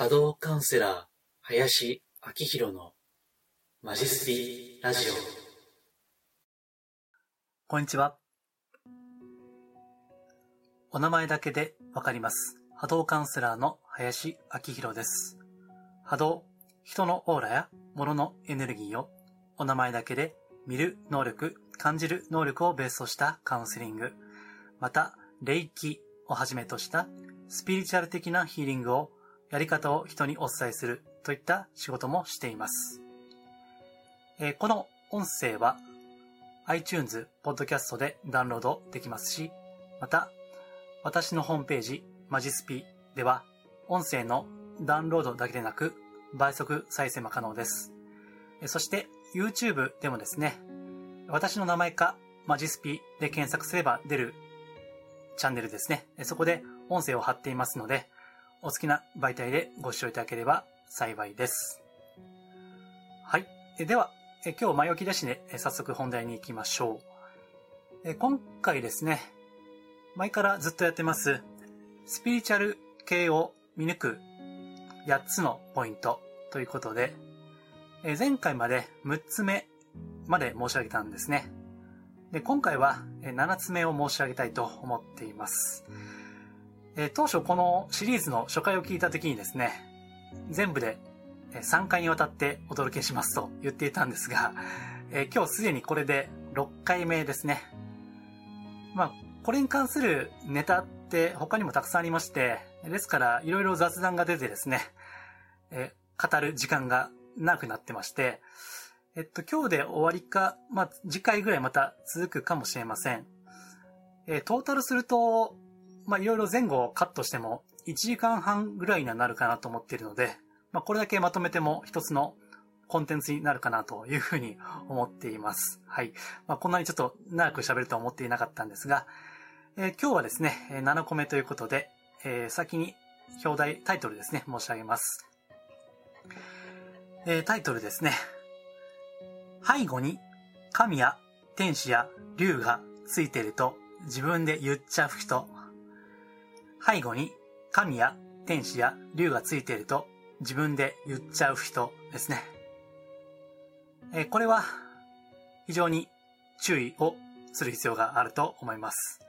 波動カウンセラー、林明宏のマジスピラジオ。こんにちは。お名前だけでわかります。波動カウンセラーの林明宏です。波動、人のオーラや物のエネルギーをお名前だけで見る能力、感じる能力をベースとしたカウンセリング、また、霊気をはじめとしたスピリチュアル的なヒーリングをやり方を人にお伝えするといった仕事もしています。えー、この音声は iTunes、Podcast でダウンロードできますし、また、私のホームページ、マジスピでは、音声のダウンロードだけでなく、倍速再生も可能です。そして、YouTube でもですね、私の名前か、マジスピで検索すれば出るチャンネルですね。そこで音声を貼っていますので、お好きな媒体でご視聴いただければ幸いです。はい。えでは、え今日前置き出しで早速本題に行きましょうえ。今回ですね、前からずっとやってます、スピリチュアル系を見抜く8つのポイントということで、え前回まで6つ目まで申し上げたんですね。で、今回は7つ目を申し上げたいと思っています。えー、当初このシリーズの初回を聞いた時にですね、全部で3回にわたってお届けしますと言っていたんですが、えー、今日すでにこれで6回目ですね。まあ、これに関するネタって他にもたくさんありまして、ですからいろいろ雑談が出てですね、えー、語る時間が長くなってまして、えっと、今日で終わりか、まあ、次回ぐらいまた続くかもしれません。えー、トータルすると、まあ、いろいろ前後をカットしても1時間半ぐらいにはなるかなと思っているので、まあ、これだけまとめても一つのコンテンツになるかなというふうに思っています。はい。まあ、こんなにちょっと長く喋るとは思っていなかったんですが、えー、今日はですね、7個目ということで、えー、先に表題、タイトルですね、申し上げます。えー、タイトルですね。背後に神や天使や竜がついていると自分で言っちゃう人背後に神や天使や竜がついていると自分で言っちゃう人ですね。えこれは非常に注意をする必要があると思います。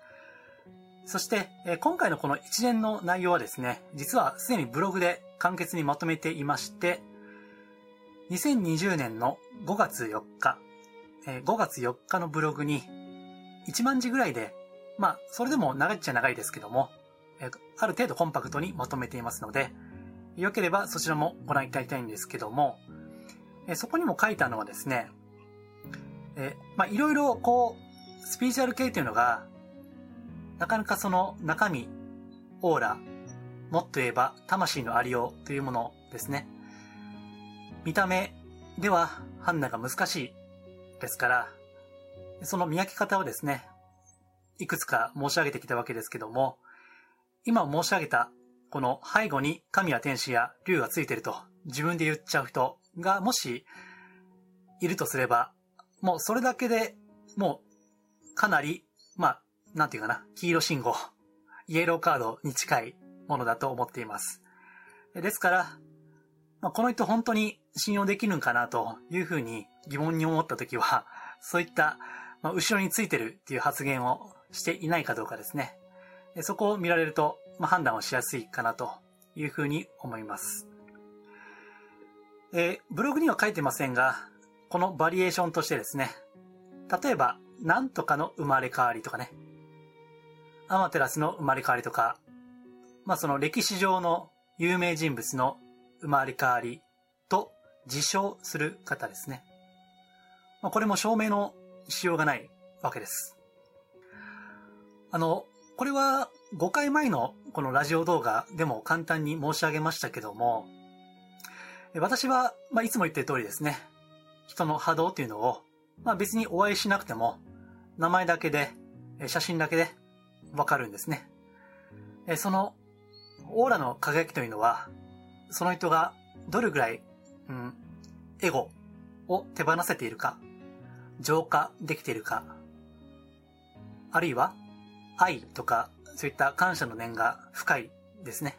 そして、え今回のこの一連の内容はですね、実はすでにブログで簡潔にまとめていまして、2020年の5月4日、え5月4日のブログに1万字ぐらいで、まあ、それでも長いっちゃ長いですけども、ある程度コンパクトにまとめていますので、よければそちらもご覧いただきたいんですけども、そこにも書いたのはですね、えまあ、いろいろこう、スピーチュアル系というのが、なかなかその中身、オーラ、もっと言えば魂のありようというものですね。見た目では判断が難しいですから、その見分け方をですね、いくつか申し上げてきたわけですけども、今申し上げた、この背後に神や天使や竜がついてると自分で言っちゃう人がもしいるとすれば、もうそれだけでもうかなり、まあ、なんていうかな、黄色信号、イエローカードに近いものだと思っています。ですから、まあ、この人本当に信用できるんかなというふうに疑問に思ったときは、そういった、まあ、後ろについてるっていう発言をしていないかどうかですね。そこを見られると、まあ、判断をしやすいかなというふうに思います。えー、ブログには書いてませんが、このバリエーションとしてですね、例えば、なんとかの生まれ変わりとかね、アマテラスの生まれ変わりとか、まあその歴史上の有名人物の生まれ変わりと自称する方ですね。まあ、これも証明のしようがないわけです。あの、これは5回前のこのラジオ動画でも簡単に申し上げましたけども、私は、まあ、いつも言ってる通りですね、人の波動っていうのを、まあ、別にお会いしなくても、名前だけで、写真だけでわかるんですね。その、オーラの輝きというのは、その人がどれぐらい、うん、エゴを手放せているか、浄化できているか、あるいは愛とか、そういった感謝の念が深いですね。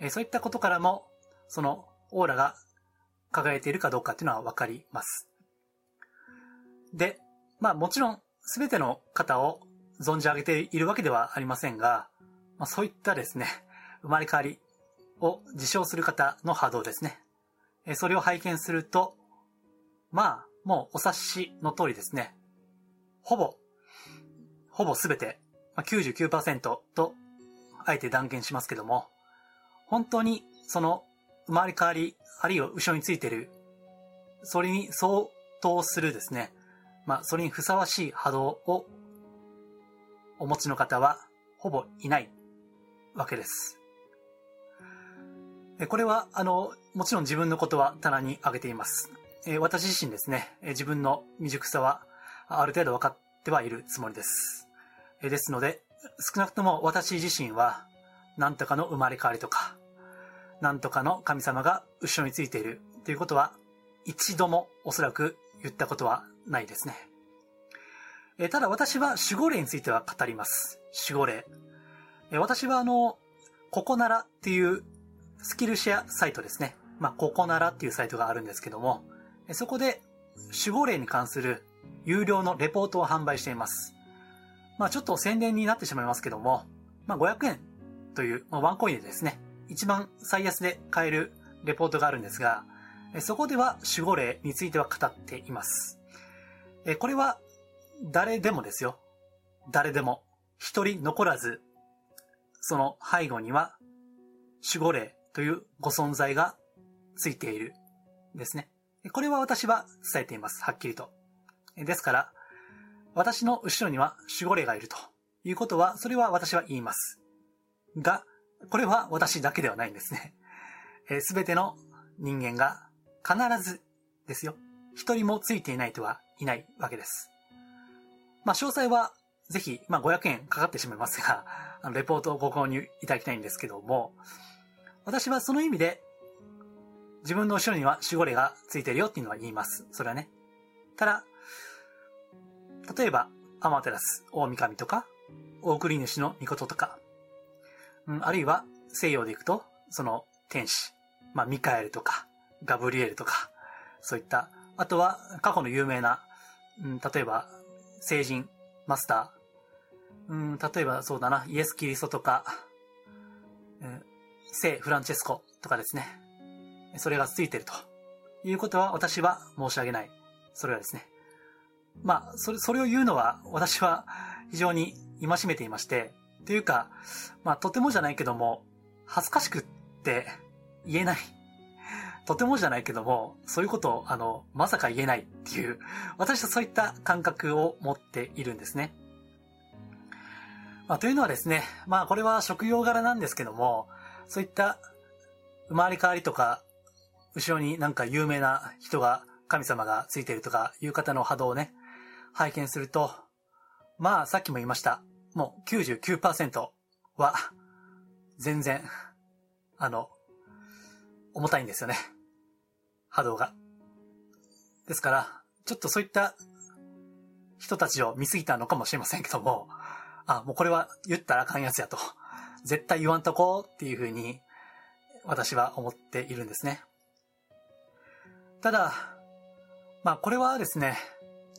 えそういったことからも、そのオーラが輝いているかどうかっていうのはわかります。で、まあもちろん全ての方を存じ上げているわけではありませんが、まあ、そういったですね、生まれ変わりを自称する方の波動ですね。えそれを拝見すると、まあ、もうお察しの通りですね。ほぼ、ほぼすべて、ま、99%と、あえて断言しますけども、本当にその生まれ変わり、あるいは後ろについてる、それに相当するですね、まあ、それにふさわしい波動をお持ちの方はほぼいないわけです。これは、あの、もちろん自分のことは棚に挙げています。私自身ですね、自分の未熟さはある程度分かってはいるつもりです。ですので、少なくとも私自身は、何とかの生まれ変わりとか、何とかの神様が後ろについているということは、一度もおそらく言ったことはないですね。えただ私は守護霊については語ります。守護霊。え私はあの、ココナラっていうスキルシェアサイトですね。まあ、ココナラっていうサイトがあるんですけども、そこで守護霊に関する有料のレポートを販売しています。まあ、ちょっと宣伝になってしまいますけども、まあ、500円という、まあ、ワンコインでですね、一番最安で買えるレポートがあるんですが、そこでは守護霊については語っています。これは誰でもですよ。誰でも一人残らず、その背後には守護霊というご存在がついているですね。これは私は伝えています。はっきりと。ですから、私の後ろには守護霊がいるということは、それは私は言います。が、これは私だけではないんですね。すべての人間が必ずですよ。一人もついていないとはいないわけです。まあ、詳細はぜひ、まあ、500円かかってしまいますが、あの、レポートをご購入いただきたいんですけども、私はその意味で、自分の後ろには守護霊がついてるよっていうのは言います。それはね。ただ、例えば、アマテラス、大神とか、大送り主の御事とか、うん、あるいは西洋で行くと、その天使、まあ、ミカエルとか、ガブリエルとか、そういった、あとは過去の有名な、うん、例えば、聖人、マスター、うん、例えばそうだな、イエス・キリストとか、うん、聖フランチェスコとかですね。それがついてるということは私は申し上げない。それはですね。まあ、それ、それを言うのは私は非常に戒めていまして、というか、まあ、とてもじゃないけども、恥ずかしくって言えない。とてもじゃないけども、そういうことを、あの、まさか言えないっていう、私はそういった感覚を持っているんですね。まあ、というのはですね、まあ、これは職業柄なんですけども、そういった生まれ変わりとか、後ろになんか有名な人が、神様がついているとかいう方の波動をね、拝見すると、まあ、さっきも言いました。もう99%は、全然、あの、重たいんですよね。波動が。ですから、ちょっとそういった人たちを見すぎたのかもしれませんけども、あ、もうこれは言ったらあかんやつやと。絶対言わんとこうっていうふうに、私は思っているんですね。ただ、まあこれはですね、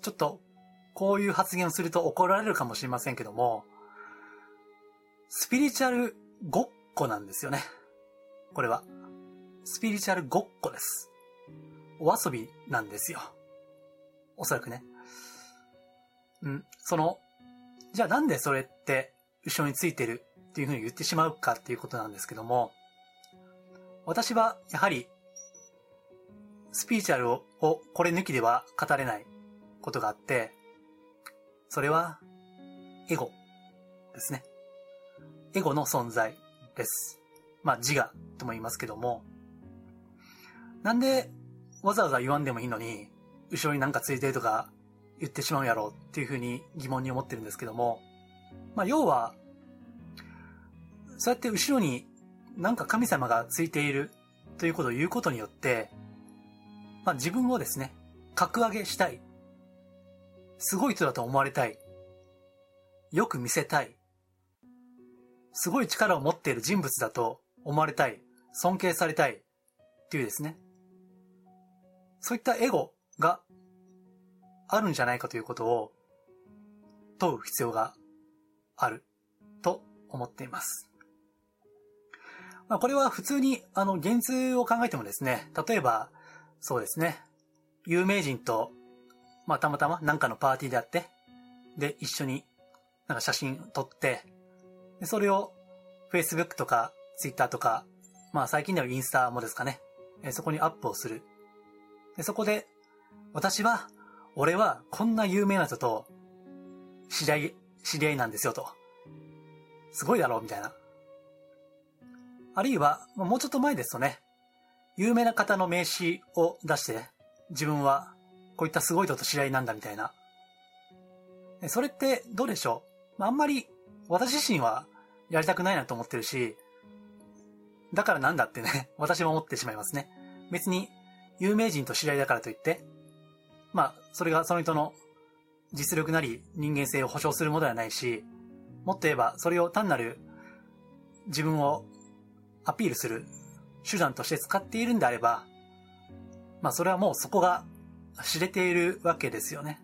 ちょっとこういう発言をすると怒られるかもしれませんけども、スピリチュアルごっこなんですよね。これは。スピリチュアルごっこです。お遊びなんですよ。おそらくね。うん、その、じゃあなんでそれって後ろについてるっていうふうに言ってしまうかっていうことなんですけども、私はやはり、スピリチュアルをこれ抜きでは語れないことがあって、それは、エゴですね。エゴの存在です。まあ自我とも言いますけども、なんでわざわざ言わんでもいいのに、後ろになんかついてるとか言ってしまうやろうっていうふうに疑問に思ってるんですけども、まあ要は、そうやって後ろになんか神様がついているということを言うことによって、まあ自分をですね、格上げしたい。すごい人だと思われたい。よく見せたい。すごい力を持っている人物だと思われたい。尊敬されたい。っていうですね。そういったエゴがあるんじゃないかということを問う必要があると思っています。まあ、これは普通に、あの、現通を考えてもですね、例えば、そうですね、有名人と、まあ、たまたま何かのパーティーであって、で、一緒になんか写真撮って、でそれを Facebook とか Twitter とか、まあ最近ではインスタもですかね、えそこにアップをする。でそこで、私は、俺はこんな有名な人と知り合い、知り合いなんですよと。すごいだろうみたいな。あるいは、もうちょっと前ですとね、有名な方の名刺を出して、自分はこういったすごい人と知り合いなんだみたいな。それってどうでしょう？あんまり私自身はやりたくないなと思ってるし、だからなんだってね、私も思ってしまいますね。別に有名人と知り合いだからといって、まあ、それがその人の実力なり人間性を保証するものではないし、もっと言えばそれを単なる自分をアピールする手段として使っているんであれば、まあそれはもうそこが知れているわけですよね。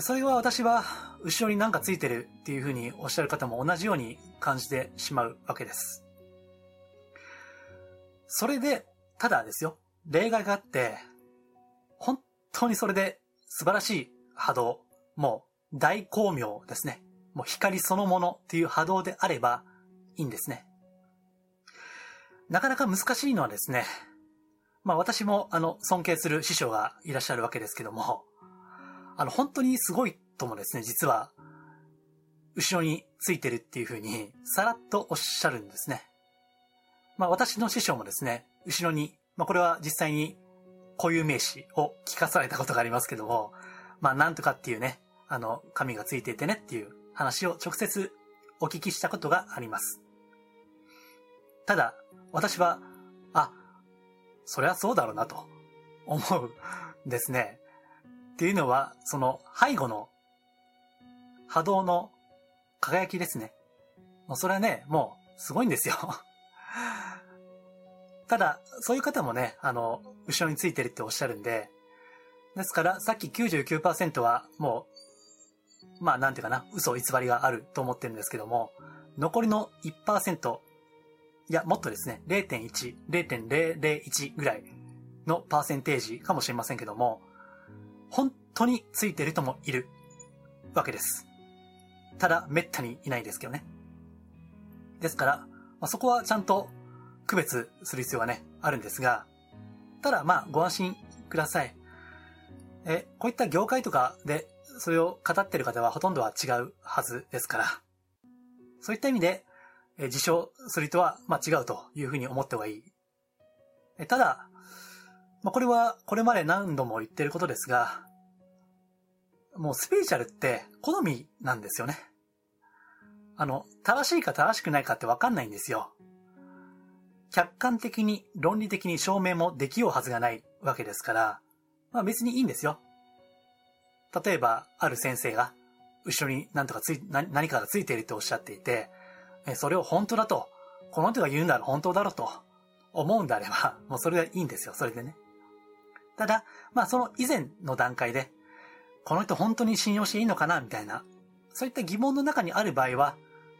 それは私は後ろになんかついてるっていうふうにおっしゃる方も同じように感じてしまうわけです。それで、ただですよ、例外があって、本当にそれで素晴らしい波動、もう大光明ですね。もう光そのものっていう波動であればいいんですね。なかなか難しいのはですね、まあ私もあの尊敬する師匠がいらっしゃるわけですけども、あの本当にすごいともですね、実は後ろについてるっていうふうにさらっとおっしゃるんですね。まあ私の師匠もですね、後ろに、まあこれは実際に固有名詞を聞かされたことがありますけども、まあなんとかっていうね、あの、紙がついていてねっていう話を直接お聞きしたことがあります。ただ、私は、そりゃそうだろうなと思うんですね。っていうのは、その背後の波動の輝きですね。もうそれはね、もうすごいんですよ。ただ、そういう方もね、あの、後ろについてるっておっしゃるんで、ですから、さっき99%はもう、まあなんていうかな、嘘偽りがあると思ってるんですけども、残りの1%、いや、もっとですね、0.1、0.001ぐらいのパーセンテージかもしれませんけども、本当についてる人もいるわけです。ただ、めったにいないですけどね。ですから、まあ、そこはちゃんと区別する必要がね、あるんですが、ただ、まあ、ご安心ください。え、こういった業界とかで、それを語ってる方はほとんどは違うはずですから、そういった意味で、え自称する人は、まあ、違うというふうに思った方がいい。えただ、まあ、これは、これまで何度も言ってることですが、もうスピリチュアルって好みなんですよね。あの、正しいか正しくないかってわかんないんですよ。客観的に論理的に証明もできようはずがないわけですから、まあ別にいいんですよ。例えば、ある先生が、後ろに何とかつい、何かがついているとおっしゃっていて、それを本当だと、この人が言うんだら本当だろうと思うんであれば、もうそれがいいんですよ、それでね。ただ、まあその以前の段階で、この人本当に信用していいのかな？みたいな、そういった疑問の中にある場合は、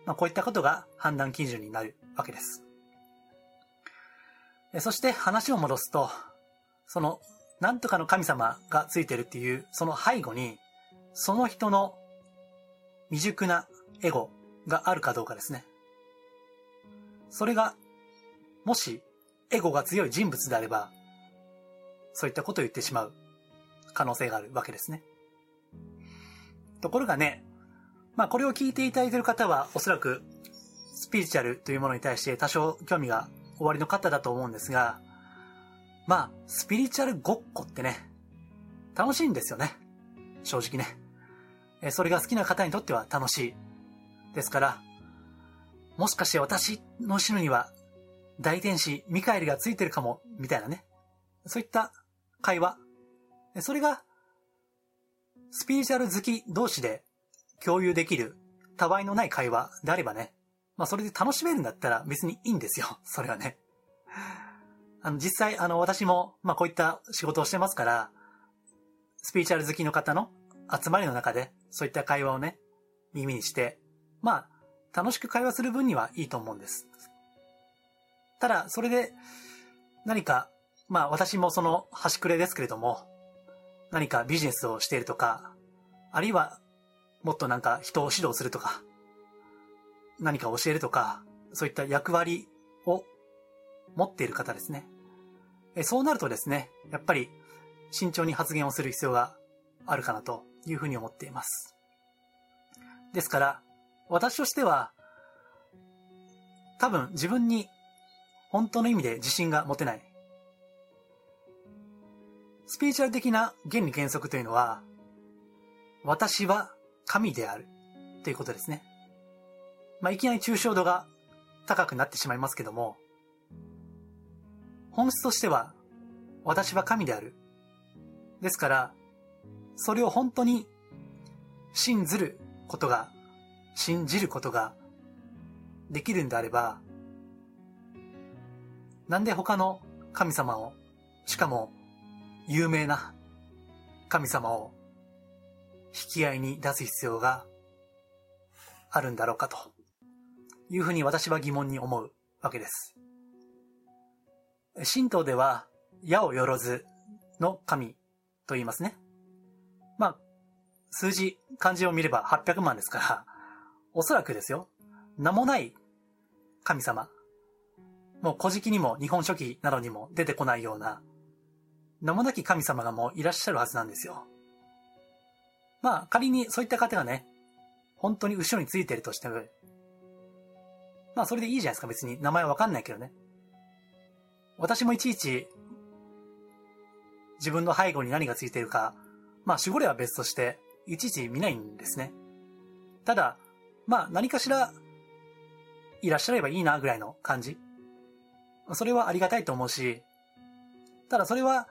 まあこういったことが判断基準になるわけです。そして話を戻すと、その、なんとかの神様がついてるっていう、その背後に、その人の未熟なエゴがあるかどうかですね。それが、もし、エゴが強い人物であれば、そういったことを言ってしまう可能性があるわけですね。ところがね、まあこれを聞いていただいている方はおそらくスピリチュアルというものに対して多少興味がおありの方だと思うんですが、まあスピリチュアルごっこってね、楽しいんですよね。正直ね。それが好きな方にとっては楽しい。ですから、もしかして私の後ろには大天使ミカエルがついてるかも、みたいなね。そういった会話。それが、スピリチュアル好き同士で共有できる、たわいのない会話であればね、まあそれで楽しめるんだったら別にいいんですよ。それはね。あの、実際、あの、私も、まあ、こういった仕事をしてますから、スピーチャル好きの方の集まりの中で、そういった会話をね、耳にして、まあ、楽しく会話する分にはいいと思うんです。ただ、それで、何か、まあ、私もその端くれですけれども、何かビジネスをしているとか、あるいは、もっとなんか人を指導するとか、何か教えるとか、そういった役割を持っている方ですね。そうなるとですね、やっぱり慎重に発言をする必要があるかなというふうに思っています。ですから、私としては、多分自分に本当の意味で自信が持てない。スピーチュアル的な原理原則というのは、私は神であるということですね。まあ、いきなり抽象度が高くなってしまいますけども、本質としては、私は神である。ですから、それを本当に信ずることが、信じることができるんであれば、なんで他の神様を、しかも有名な神様を引き合いに出す必要があるんだろうかというふうに私は疑問に思うわけです。神道では矢をよろずの神と言いますね。まあ、数字、漢字を見れば800万ですから、おそらくですよ、名もない神様。もう古事記にも日本書紀などにも出てこないような、名もなき神様がもういらっしゃるはずなんですよ。まあ、仮にそういった方がね、本当に後ろについてるとしても、まあそれでいいじゃないですか、別に。名前わかんないけどね。私もいちいち、自分の背後に何がついているか、まあ守護霊は別として、いちいち見ないんですね。ただ、まあ何かしら、いらっしゃればいいなぐらいの感じ。それはありがたいと思うし、ただそれは、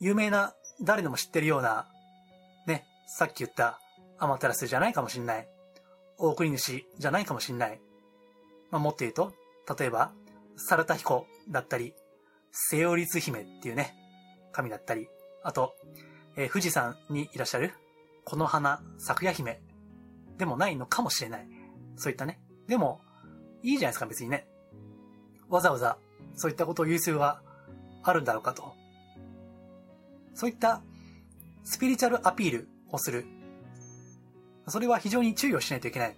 有名な、誰でも知ってるような、ね、さっき言ったアマテラスじゃないかもしんない。大送り主じゃないかもしんない。まあ、もっと言うと、例えば、サルタヒコだったり、セオリツ姫っていうね、神だったり、あと、えー、富士山にいらっしゃる、この花、咲夜姫でもないのかもしれない。そういったね。でも、いいじゃないですか、別にね。わざわざ、そういったことを言う必要があるんだろうかと。そういった、スピリチュアルアピールをする。それは非常に注意をしないといけない。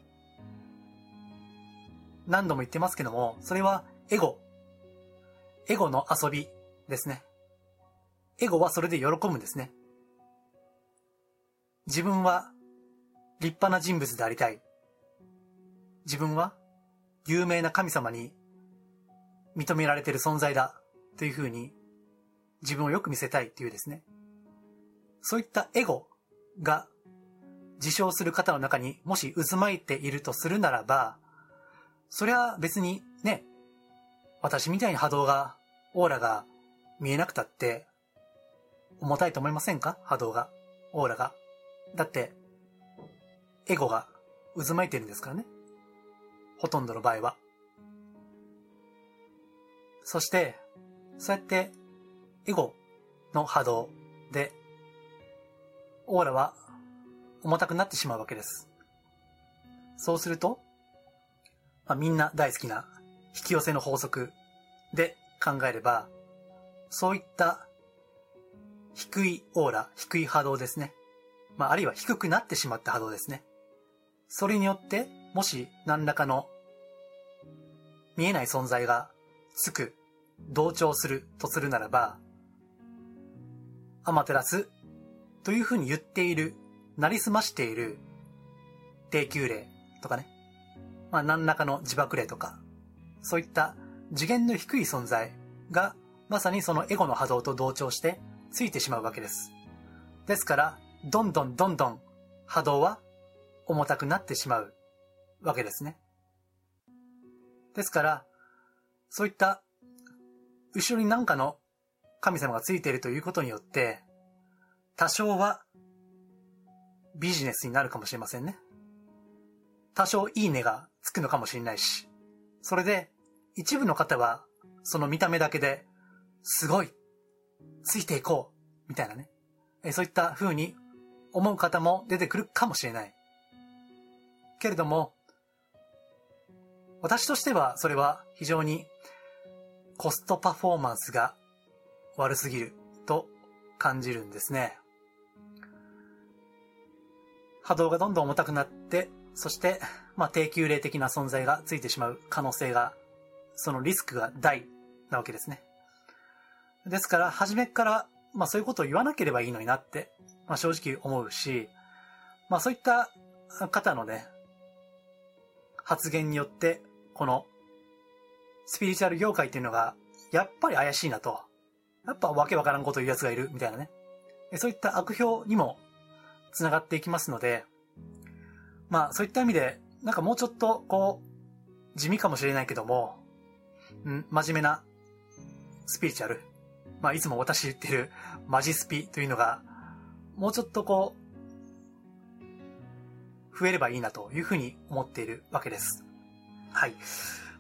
何度も言ってますけども、それはエゴ。エゴの遊びですね。エゴはそれで喜ぶんですね。自分は立派な人物でありたい。自分は有名な神様に認められている存在だというふうに自分をよく見せたいというですね。そういったエゴが自称する方の中にもし渦巻いているとするならば、それは別にね、私みたいに波動が、オーラが見えなくたって、重たいと思いませんか？波動が、オーラが。だって、エゴが渦巻いてるんですからね。ほとんどの場合は。そして、そうやってエゴの波動で、オーラは重たくなってしまうわけです。そうすると、まあ、みんな大好きな引き寄せの法則で考えれば、そういった低いオーラ、低い波動ですね。まあ、あるいは低くなってしまった波動ですね。それによって、もし何らかの見えない存在がつく、同調するとするならば、アマテラスというふうに言っている、なりすましている低級霊とかね。まあ何らかの自爆霊とか、そういった次元の低い存在がまさにそのエゴの波動と同調してついてしまうわけです。ですから、どんどんどんどん波動は重たくなってしまうわけですね。ですから、そういった後ろに何かの神様がついているということによって、多少はビジネスになるかもしれませんね。多少いいねがつくのかもしれないし、それで一部の方はその見た目だけですごいついていこうみたいなね。そういった風に思う方も出てくるかもしれない。けれども、私としてはそれは非常にコストパフォーマンスが悪すぎると感じるんですね。波動がどんどん重たくなって、そして、まあ、低級霊的な存在がついてしまう可能性が、そのリスクが大なわけですね。ですから、初めから、まあ、そういうことを言わなければいいのになって、まあ、正直思うし、まあ、そういった方のね、発言によって、この、スピリチュアル業界っていうのが、やっぱり怪しいなと。やっぱわけわからんこと言う奴がいる、みたいなね。そういった悪評にも繋がっていきますので、まあそういった意味で、なんかもうちょっとこう、地味かもしれないけども、うん、真面目なスピリチュアル。まあいつも私言ってるマジスピというのが、もうちょっとこう、増えればいいなというふうに思っているわけです。はい。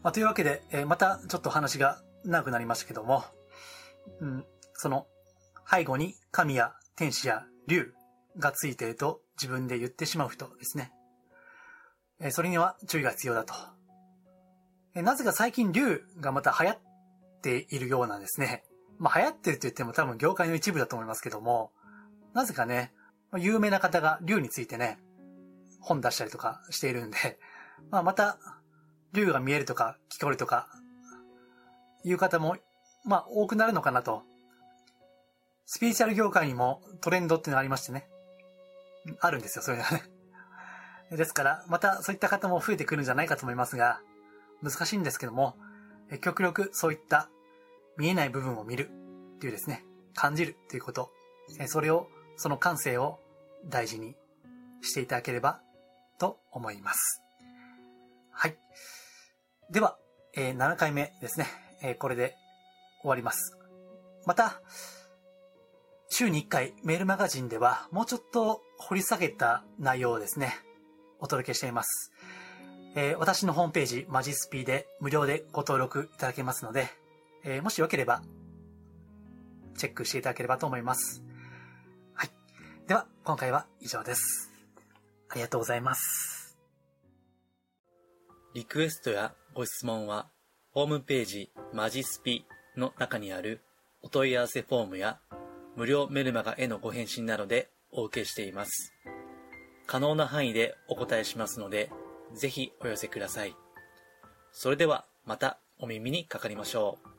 まあ、というわけで、えー、またちょっと話が長くなりましたけども、うん、その、背後に神や天使や竜がついていると自分で言ってしまう人ですね。えそれには注意が必要だと。えなぜか最近竜がまた流行っているようなんですね。まあ流行ってると言っても多分業界の一部だと思いますけども、なぜかね、有名な方が竜についてね、本出したりとかしているんで、まあまた、竜が見えるとか聞こえるとか、いう方も、まあ多くなるのかなと。スピリチュアル業界にもトレンドっていうのがありましてね。あるんですよ、そういうのはね。ですから、またそういった方も増えてくるんじゃないかと思いますが、難しいんですけども、極力そういった見えない部分を見るっていうですね、感じるっていうこと、それを、その感性を大事にしていただければと思います。はい。では、えー、7回目ですね、えー、これで終わります。また、週に1回メールマガジンではもうちょっと掘り下げた内容をですね、お届けしています。えー、私のホームページ、マジスピで無料でご登録いただけますので、えー、もしよければ、チェックしていただければと思います。はい。では、今回は以上です。ありがとうございます。リクエストやご質問は、ホームページ、マジスピの中にあるお問い合わせフォームや無料メルマガへのご返信などでお受けしています。可能な範囲でお答えしますので、ぜひお寄せください。それではまたお耳にかかりましょう。